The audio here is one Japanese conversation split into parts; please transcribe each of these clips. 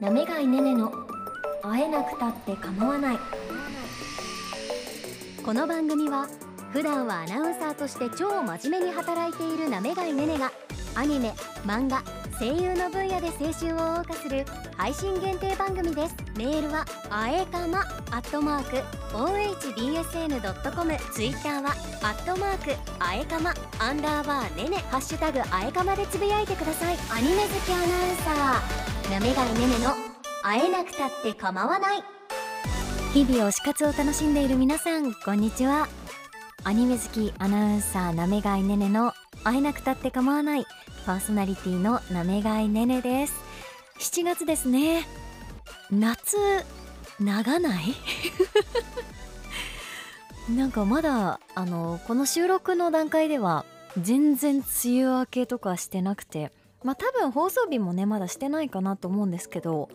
なめがいねねの会えなくたって構わない。この番組は普段はアナウンサーとして超真面目に働いているなめがいねねがアニメ漫画声優の分野で青春を謳歌する配信限定番組です。メールはあえかまアットマーク ohbsn.com ツイッターはアットマークあえかまアンダーバーねねハッシュタグあえかまでつぶやいてください。アニメ好きアナウンサー。なめがいねねの会えなくたって構わない。日々推し活を楽しんでいる皆さんこんにちは。アニメ好きアナウンサーなめがいねねの会えなくたって構わないパーソナリティのなめがいねねです。7月ですね。夏長ない？なんかまだあのこの収録の段階では全然梅雨明けとかしてなくてまあ多分放送日もねまだしてないかなと思うんですけど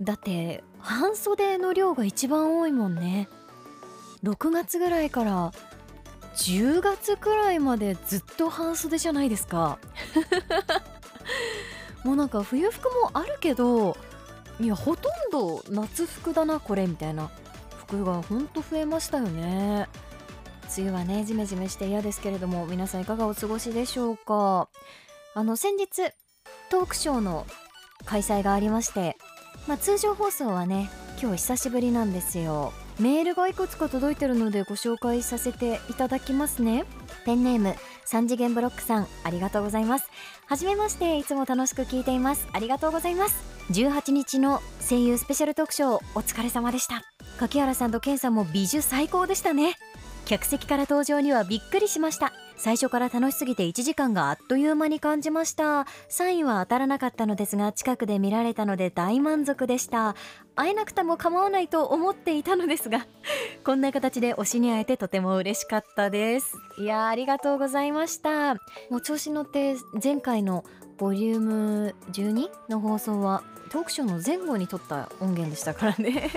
だって半袖の量が一番多いもんね。6月ぐらいから10月くらいまでずっと半袖じゃないですか。もうなんか冬服もあるけどいやほとんど夏服だなこれみたいな服がほんと増えましたよね。梅雨はねジメジメして嫌ですけれども皆さんいかがお過ごしでしょうか？あの先日トークショーの開催がありましてまあ通常放送はね今日久しぶりなんですよ。メールがいくつか届いてるのでご紹介させていただきますね。ペンネーム3次元ブロックさんありがとうございます。はじめましていつも楽しく聞いています。ありがとうございます。18日の声優スペシャル特賞お疲れ様でした。柿原さんとケンさんも美女最高でしたね。客席から登場にはびっくりしました。最初から楽しすぎて1時間があっという間に感じました。サインは当たらなかったのですが近くで見られたので大満足でした。会えなくても構わないと思っていたのですが こんな形で推しに会えてとても嬉しかったです。いやありがとうございました。もう調子乗って前回のボリューム12の放送はトークショーの前後に撮った音源でしたからね。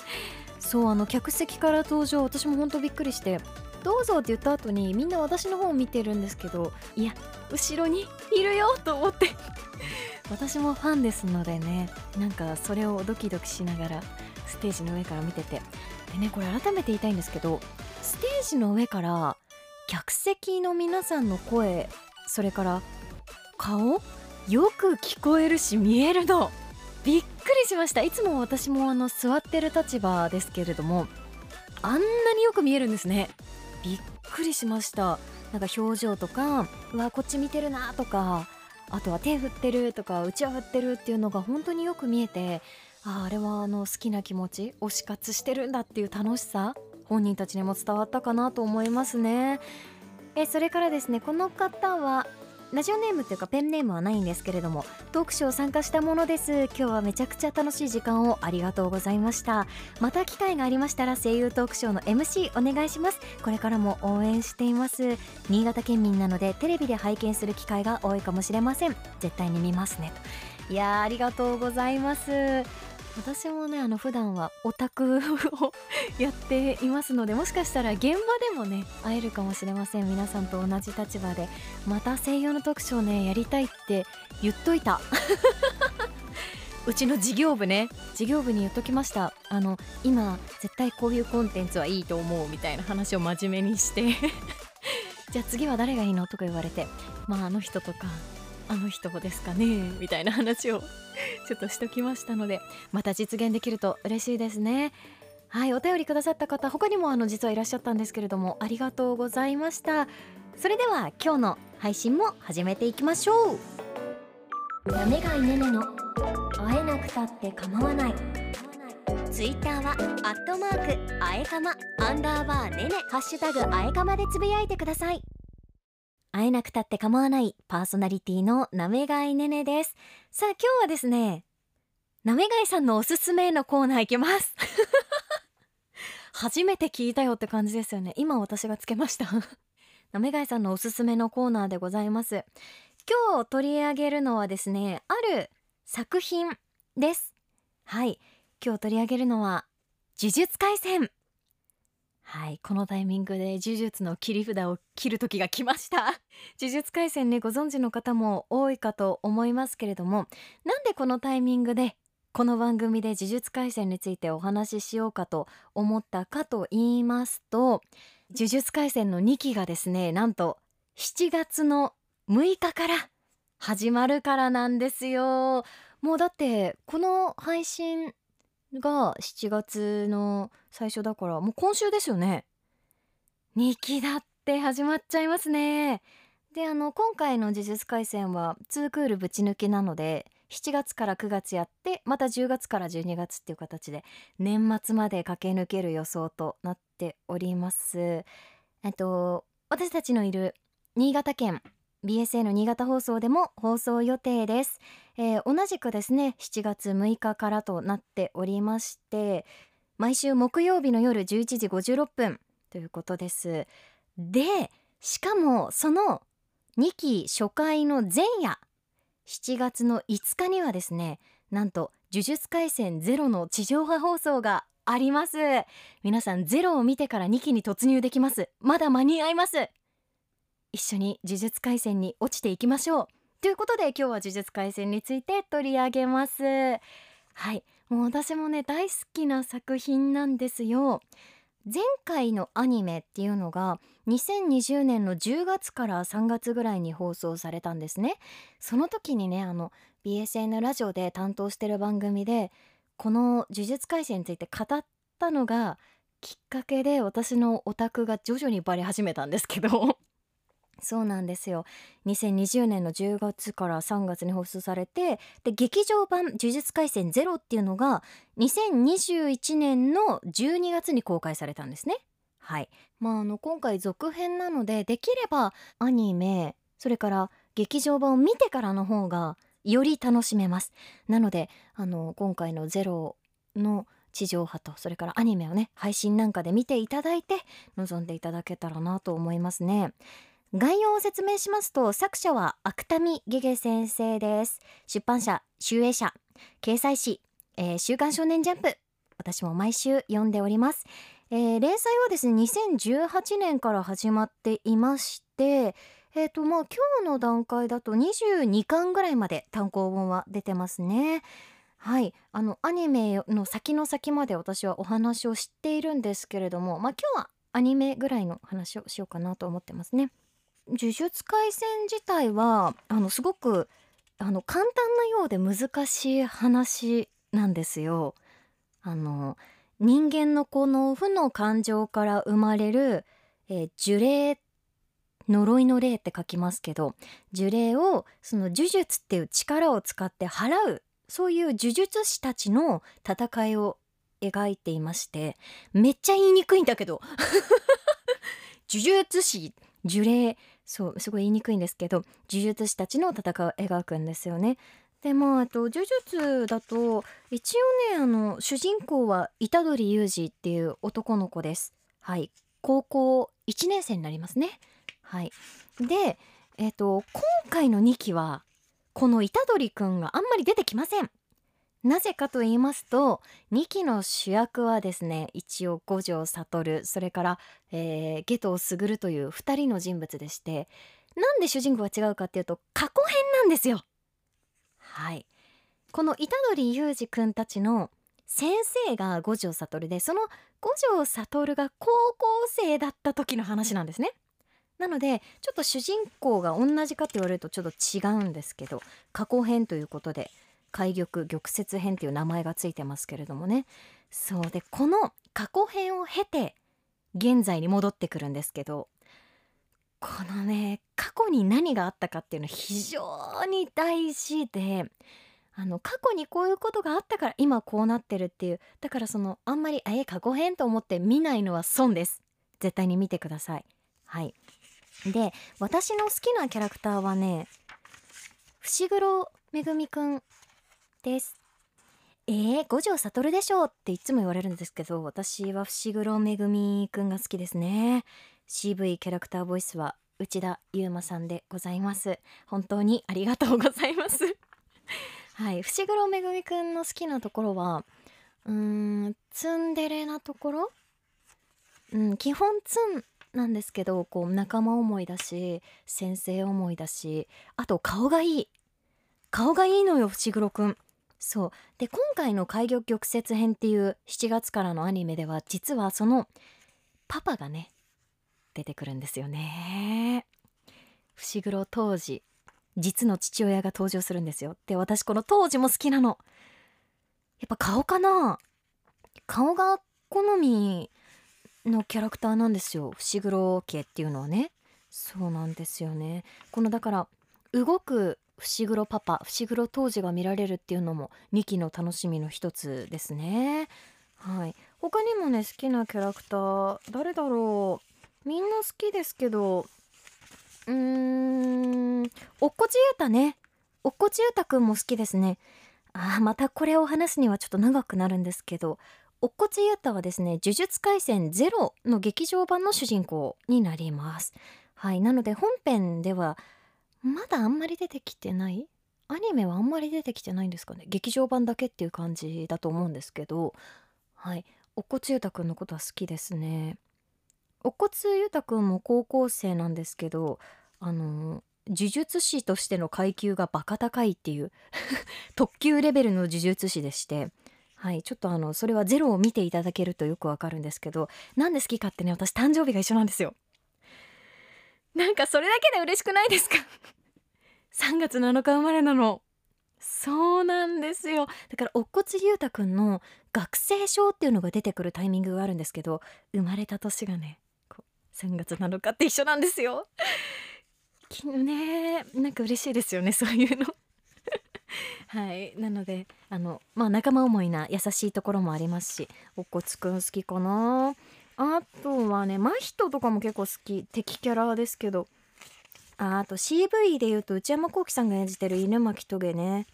そうあの客席から登場私も本当びっくりしてどうぞって言った後にみんな私の方を見てるんですけどいや後ろにいるよと思って。私もファンですのでねなんかそれをドキドキしながらステージの上から見てて。でねこれ改めて言いたいんですけどステージの上から客席の皆さんの声それから顔よく聞こえるし見えるの。びっくりしました。いつも私もあの座ってる立場ですけれどもあんなによく見えるんですね。びっくりしました。なんか表情とかうわこっち見てるなとかあとは手振ってるとかうちは振ってるっていうのが本当によく見えてああれはあの好きな気持ち推し活してるんだっていう楽しさ本人たちにも伝わったかなと思いますね。えそれからですねこの方はラジオネームっていうかペンネームはないんですけれどもトークショー参加したものです。今日はめちゃくちゃ楽しい時間をありがとうございました。また機会がありましたら声優トークショーの MC お願いします。これからも応援しています。新潟県民なのでテレビで拝見する機会が多いかもしれません。絶対に見ますねと。いやありがとうございます。私もねあの普段はオタクを やっていますのでもしかしたら現場でもね会えるかもしれません。皆さんと同じ立場でまた声優の特徴ねやりたいって言っといた。うちの事業部ね事業部に言っときました。あの今絶対こういうコンテンツはいいと思うみたいな話を真面目にして。じゃあ次は誰がいいの？とか言われて。まああの人とか。あの人ですかねみたいな話を ちょっとしときましたのでまた実現できると嬉しいですね。はいお便りくださった方他にもあの実はいらっしゃったんですけれどもありがとうございました。それでは今日の配信も始めていきましょう。やめがいねねの会えなくたって構わない。ツイッターはアットマークあえかまアンダーバーねねハッシュタグあえかまでつぶやいてください。会えなくたって構わないパーソナリティのなめがいねねです。さあ今日はですねなめがいさんのおすすめのコーナーいきます。初めて聞いたよって感じですよね。今私がつけました。なめがいさんのおすすめのコーナーでございます。今日取り上げるのはですねある作品です。はい。今日取り上げるのは呪術廻戦。はいこのタイミングで呪術の切り札を切る時が来ました。呪術廻戦ねご存知の方も多いかと思いますけれどもなんでこのタイミングでこの番組で呪術廻戦についてお話ししようかと思ったかと言いますと呪術廻戦の2期がですねなんと7月の6日から始まるからなんですよ。もうだってこの配信が7月の最初だからもう今週ですよね。2期だって始まっちゃいますね。であの今回の「呪術廻戦」は2クールぶち抜きなので7月から9月やってまた10月から12月っていう形で年末まで駆け抜ける予想となっております。えっと私たちのいる新潟県 BSA の新潟放送でも放送予定です、えー、同じくですね7月6日からとなっておりまして毎週木曜日の夜11時56分ということです。でしかもその2期初回の前夜7月の5日にはですねなんと呪術廻戦ゼロの地上波放送があります。皆さんゼロを見てから2期に突入できます。まだ間に合います。一緒に呪術廻戦に落ちていきましょう。ということで今日は呪術廻戦について取り上げます。はい。もう私もね大好きな作品なんですよ。前回のアニメっていうのが2020年の10月から3月ぐらいに放送されたんですね。その時にねあの BSN ラジオで担当してる番組でこの「呪術廻戦」について語ったのがきっかけで私のオタクが徐々にバレ始めたんですけど。そうなんですよ。2020年の10月から3月に放送されてで劇場版「呪術廻戦ゼロっていうのが2021年の12月に公開されたんですね。はい。まああの今回続編なのでできればアニメそれから劇場版を見てからの方がより楽しめます。なのであの今回の「ゼロの地上波とそれからアニメをね配信なんかで見ていただいて臨んでいただけたらなと思いますね。概要を説明しますと作者は芥見ゲゲ先生です。出版社集英社。掲載誌、えー、週刊少年ジャンプ。私も毎週読んでおります、えー、連載はですね2018年から始まっていましてえーとまあ、今日の段階だと22巻ぐらいまで単行本は出てますね。はい。あのアニメの先の先まで私はお話を知っているんですけれども、まあ、今日はアニメぐらいの話をしようかなと思ってますね。呪術廻戦自体はあのすごくあの簡単なようで難しい話なんですよ。あの人間のこの負の感情から生まれる、えー、呪霊呪いの霊って書きますけど呪霊をその呪術っていう力を使って払うそういう呪術師たちの戦いを描いていましてめっちゃ言いにくいんだけど 呪術師呪霊そうすごい言いにくいんですけど呪術師たちの戦いを描くんですよね。でまあと呪術だと一応ねあの主人公は虎杖裕二っていう男の子です。はい高校1年生になりますね。はいでえっ、と今回の2期はこの虎杖くんがあんまり出てきません。なぜかと言いますと2期の主役はですね一応五条悟それから、えー、下藤卓という2人の人物でしてなんで主人公が違うかっていうと過去編なんですよ。はいこの虎杖裕二くんたちの先生が五条悟でその五条悟が高校生だった時の話なんですね。なのでちょっと主人公が同じかって言われるとちょっと違うんですけど過去編ということで海玉玉折編っていう名前がついてますけれどもね。そう。でこの過去編を経て現在に戻ってくるんですけどこのね過去に何があったかっていうのは非常に大事であの過去にこういうことがあったから今こうなってるっていうだからそのあんまりえ過去編と思って見ないのは損です。絶対に見てください。はい。で私の好きなキャラクターはね伏黒めぐみくんです。えー、五条悟でしょうっていつも言われるんですけど私は伏黒めぐみくんが好きですね。CV キャラクターボイスは内田優馬さんでございます。本当にありがとうございます。はい伏黒めぐみくんの好きなところはうーんツンデレなところ？うん基本ツンなんですけどこう仲間思いだし先生思いだしあと顔がいい。顔がいいのよ伏黒くん。そう。で今回の「海魚玉折編」っていう7月からのアニメでは実はそのパパがね出てくるんですよね。伏黒当時実の父親が登場するんですよ。で私この当時も好きなの。やっぱ顔かな。顔が好みのキャラクターなんですよ。伏黒家っていうのはね。そうなんですよね。このだから動く伏黒パパ伏黒当時が見られるっていうのも2期の楽しみの一つですね。はい。他にもね好きなキャラクター誰だろう。みんな好きですけどうーんおっこちゆうたね。おっこちゆうたくんも好きですね。あーまたこれを話すにはちょっと長くなるんですけどおっこちゆうたはですね呪術廻戦ゼロの劇場版の主人公になります。はい。なので本編ではまだあんまり出てきてない？アニメはあんまり出てきてないんですかね？劇場版だけっていう感じだと思うんですけど。はい。おこつゆたくんのことは好きですね。おこつゆたくんも高校生なんですけどあの呪術師としての階級がバカ高いっていう 特級レベルの呪術師でして。はい。ちょっとあのそれはゼロを見ていただけるとよくわかるんですけどなんで好きかってね私誕生日が一緒なんですよ。なんかそれだけで嬉しくないですか？3月7日生まれなの。そうなんですよ。だからおっこつゆうたくんの学生証っていうのが出てくるタイミングがあるんですけど生まれた年がねこう3月7日って一緒なんですよ。きねなんか嬉しいですよねそういうの。はい。なのであのまあ仲間思いな優しいところもありますしおっこつくん好きかな。あとはね真人とかも結構好き敵キャラですけど。ああと CV で言うと内山聖輝さんが演じてる犬巻棘ね。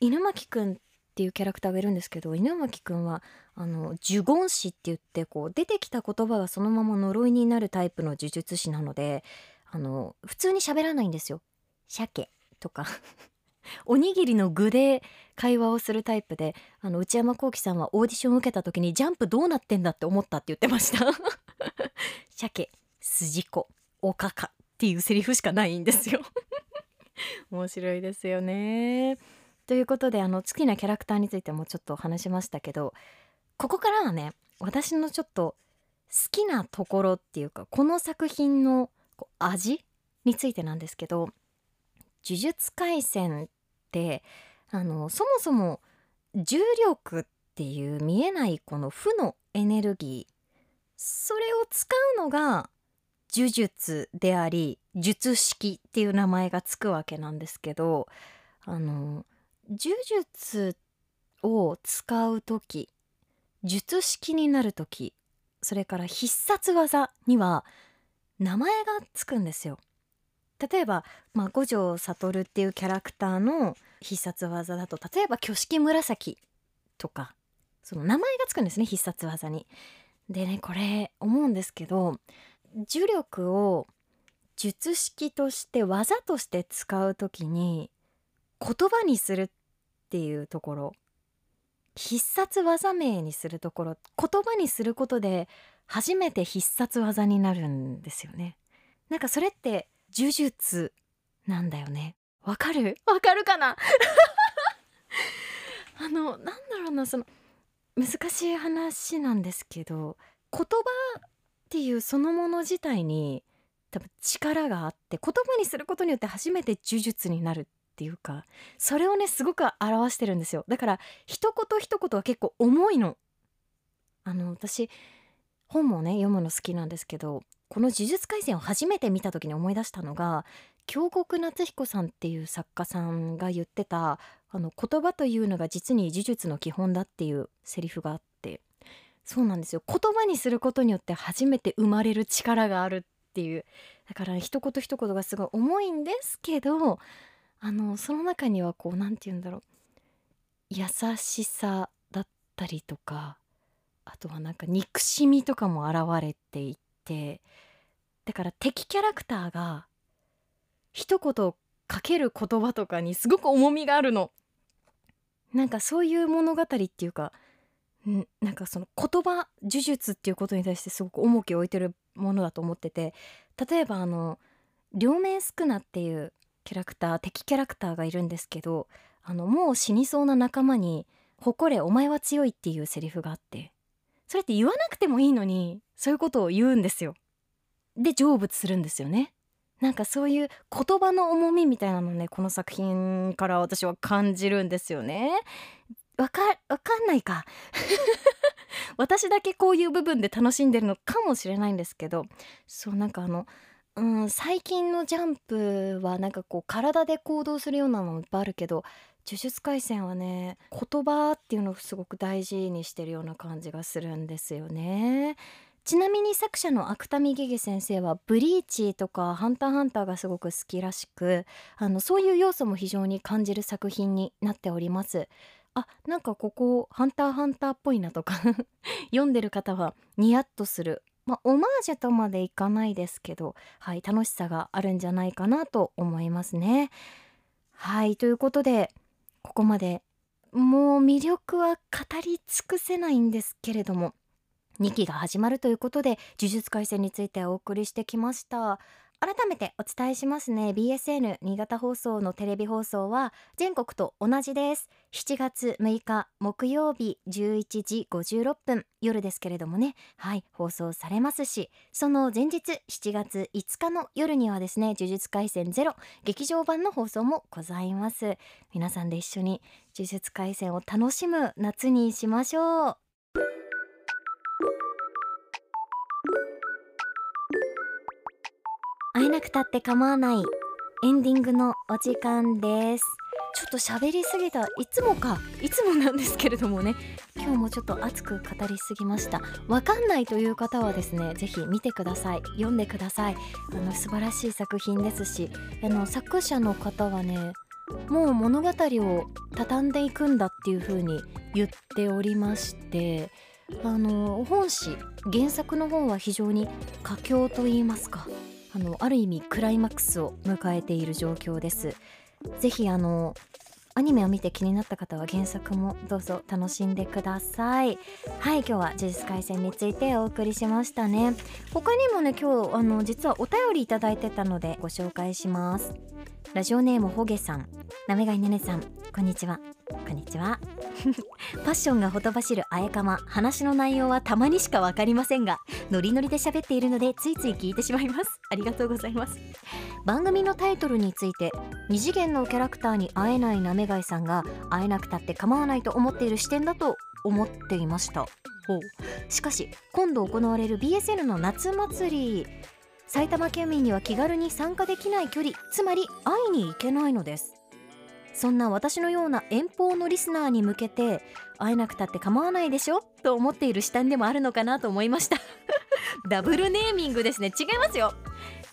犬巻くんっていうキャラクターがいるんですけど犬巻くんはあの呪言師って言ってこう出てきた言葉がそのまま呪いになるタイプの呪術師なのであの普通に喋らないんですよ。鮭とか。おにぎりの具で会話をするタイプであの内山聖輝さんはオーディションを受けた時にジャンプどうなってんだって思ったって言ってました。鮭筋子おかかっていうセリフしかないんですよ。面白いですよね。ということであの好きなキャラクターについてもちょっと話しましたけどここからはね私のちょっと好きなところっていうかこの作品の味についてなんですけど呪術廻戦ってあのそもそも重力っていう見えないこの負のエネルギーそれを使うのが呪術であり術式っていう名前がつくわけなんですけどあの呪術を使う時術式になる時それから必殺技には名前がつくんですよ。例えば、まあ、五条悟っていうキャラクターの必殺技だと例えば挙式紫とかその名前がつくんですね必殺技に。でねこれ思うんですけど呪力を術式として技として使う時に言葉にするっていうところ必殺技名にするところ言葉にすることで初めて必殺技になるんですよね。なんかそれって呪術なんだよね。わかる？わかるかな？あのなんだろうなその難しい話なんですけど言葉っていうそのもの自体に多分力があって言葉にすることによって初めて呪術になるっていうかそれをねすごく表してるんですよ。だから一言一言は結構重いの。あの私本もね読むの好きなんですけどこの「呪術廻戦」を初めて見た時に思い出したのが京極夏彦さんっていう作家さんが言ってたあの言葉というのが実に呪術の基本だっていうセリフがあってそうなんですよ。言葉にすることによって初めて生まれる力があるっていうだから一言一言がすごい重いんですけどあのその中にはこう何て言うんだろう。優しさだったりとかあとはなんか憎しみとかも現れていってだから敵キャラクターが一言かける言葉とかにすごく重みがあるの。なんかそういう物語っていうかんなんかその言葉呪術っていうことに対してすごく重きを置いてるものだと思ってて例えばあの両面宿儺っていうキャラクター敵キャラクターがいるんですけどあのもう死にそうな仲間に「誇れお前は強い」っていうセリフがあってそれって言わなくてもいいのにそういうことを言うんですよ。で成仏するんですよね。なんかそういう言葉の重みみたいなのねこの作品から私は感じるんですよね。わかわかんないか 私だけこういう部分で楽しんでるのかもしれないんですけどそうなんかあのうん最近のジャンプはなんかこう体で行動するようなのもいっぱいあるけど呪術廻戦はね言葉っていうのをすごく大事にしてるような感じがするんですよね。ちなみに作者の芥見ゲゲ先生はブリーチとかハンターハンターがすごく好きらしくあのそういう要素も非常に感じる作品になっております。あなんかここハンターハンターっぽいなとか 読んでる方はニヤッとする。まあオマージュとまでいかないですけどはい楽しさがあるんじゃないかなと思いますね。はいということでここまで。もう魅力は語り尽くせないんですけれども。2期が始まるということで呪術廻戦についてお送りしてきました。改めてお伝えしますね。BSN 新潟放送のテレビ放送は全国と同じです。7月6日木曜日11時56分夜ですけれどもね。はい放送されますしその前日7月5日の夜にはですね呪術廻戦ゼロ劇場版の放送もございます。皆さんで一緒に呪術廻戦を楽しむ夏にしましょう。会えなくたって構わないエンディングのお時間です。ちょっと喋りすぎた。いつもか。いつもなんですけれどもね。今日もちょっと熱く語りすぎました。わかんないという方はですねぜひ見てください。読んでください。あの素晴らしい作品ですしあの作者の方はねもう物語を畳んでいくんだっていう風に言っておりましてあの本誌原作の本は非常に佳境と言いますかあのある意味クライマックスを迎えている状況です。ぜひあのアニメを見て気になった方は原作もどうぞ楽しんでください。はい今日は呪術廻戦についてお送りしましたね。他にもね今日あの実はお便りいただいてたのでご紹介します。ラジオネームほげさんなめがいねねさんこんにちは。こんにちは。パッションがほとばしるあやかま話の内容はたまにしかわかりませんがノリノリで喋っているのでついつい聞いてしまいます。ありがとうございます。番組のタイトルについて二次元のキャラクターに会えないなめがいさんが会えなくたって構わないと思っている視点だと思っていました。ほう。しかし今度行われる BSN の夏祭り埼玉県民には気軽に参加できない距離つまり会いに行けないのです。そんな私のような遠方のリスナーに向けて会えなくたって構わないでしょ？と思っている視点でもあるのかなと思いました。ダブルネーミングですね。違いますよ。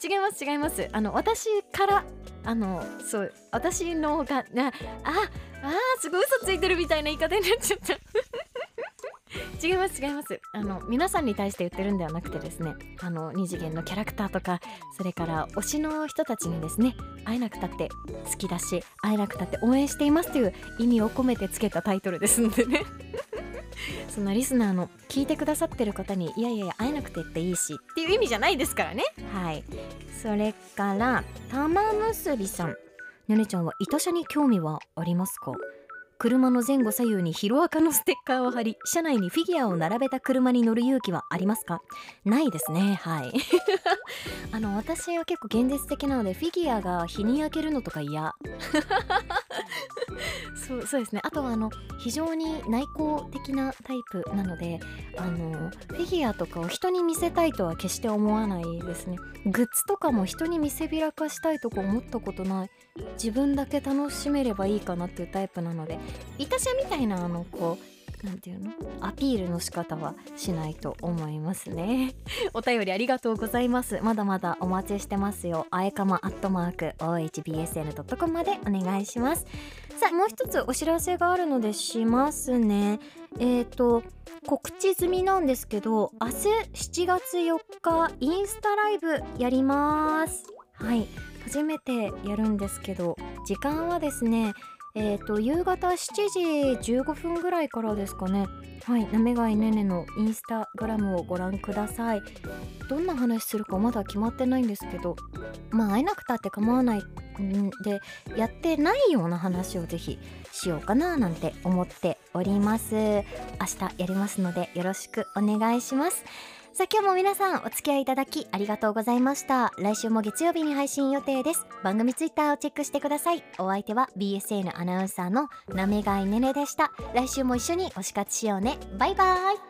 違います違います。あの私からあのそう私のがなああすごい嘘ついてるみたいな言い方になっちゃった。違います違います。あの皆さんに対して言ってるんではなくてですねあの二次元のキャラクターとかそれから推しの人たちにですね会えなくたって好きだし会えなくたって応援していますという意味を込めてつけたタイトルですんでね。そのリスナーの聞いてくださってる方にいやいやいや会えなくてっていいしっていう意味じゃないですからね。はい。それから玉結びさん。ねねちゃんは板車に興味はありますか？車の前後左右にヒロアカのステッカーを貼り車内にフィギュアを並べた車に乗る勇気はありますか？ないですね。はい。あの私は結構現実的なのでフィギュアが日に焼けるのとか嫌。そうそうですね。あとはあの非常に内向的なタイプなのであのフィギュアとかを人に見せたいとは決して思わないですね。グッズとかも人に見せびらかしたいとか思ったことない。自分だけ楽しめればいいかなっていうタイプなのでいたしゃみたいなあのこうなんていうの？アピールの仕方はしないと思いますね。お便りありがとうございます。まだまだお待ちしてますよ。あえかまアットマーク ohbsn.com までお願いします。さあもう一つお知らせがあるのでしますね。えっ、ー、と告知済みなんですけど明日7月4日インスタライブやります。はい。初めてやるんですけど時間はですねえー、と夕方7時15分ぐらいからですかね。はいなめがいねねのインスタグラムをご覧ください。どんな話するかまだ決まってないんですけどまあ会えなくたって構わないんでやってないような話をぜひしようかななんて思っております。明日やりますのでよろしくお願いします。さあ今日も皆さんお付き合いいただきありがとうございました。来週も月曜日に配信予定です。番組ツイッターをチェックしてください。お相手は BSN アナウンサーのなめがいねねでした。来週も一緒に推し活しようね。バイバイ。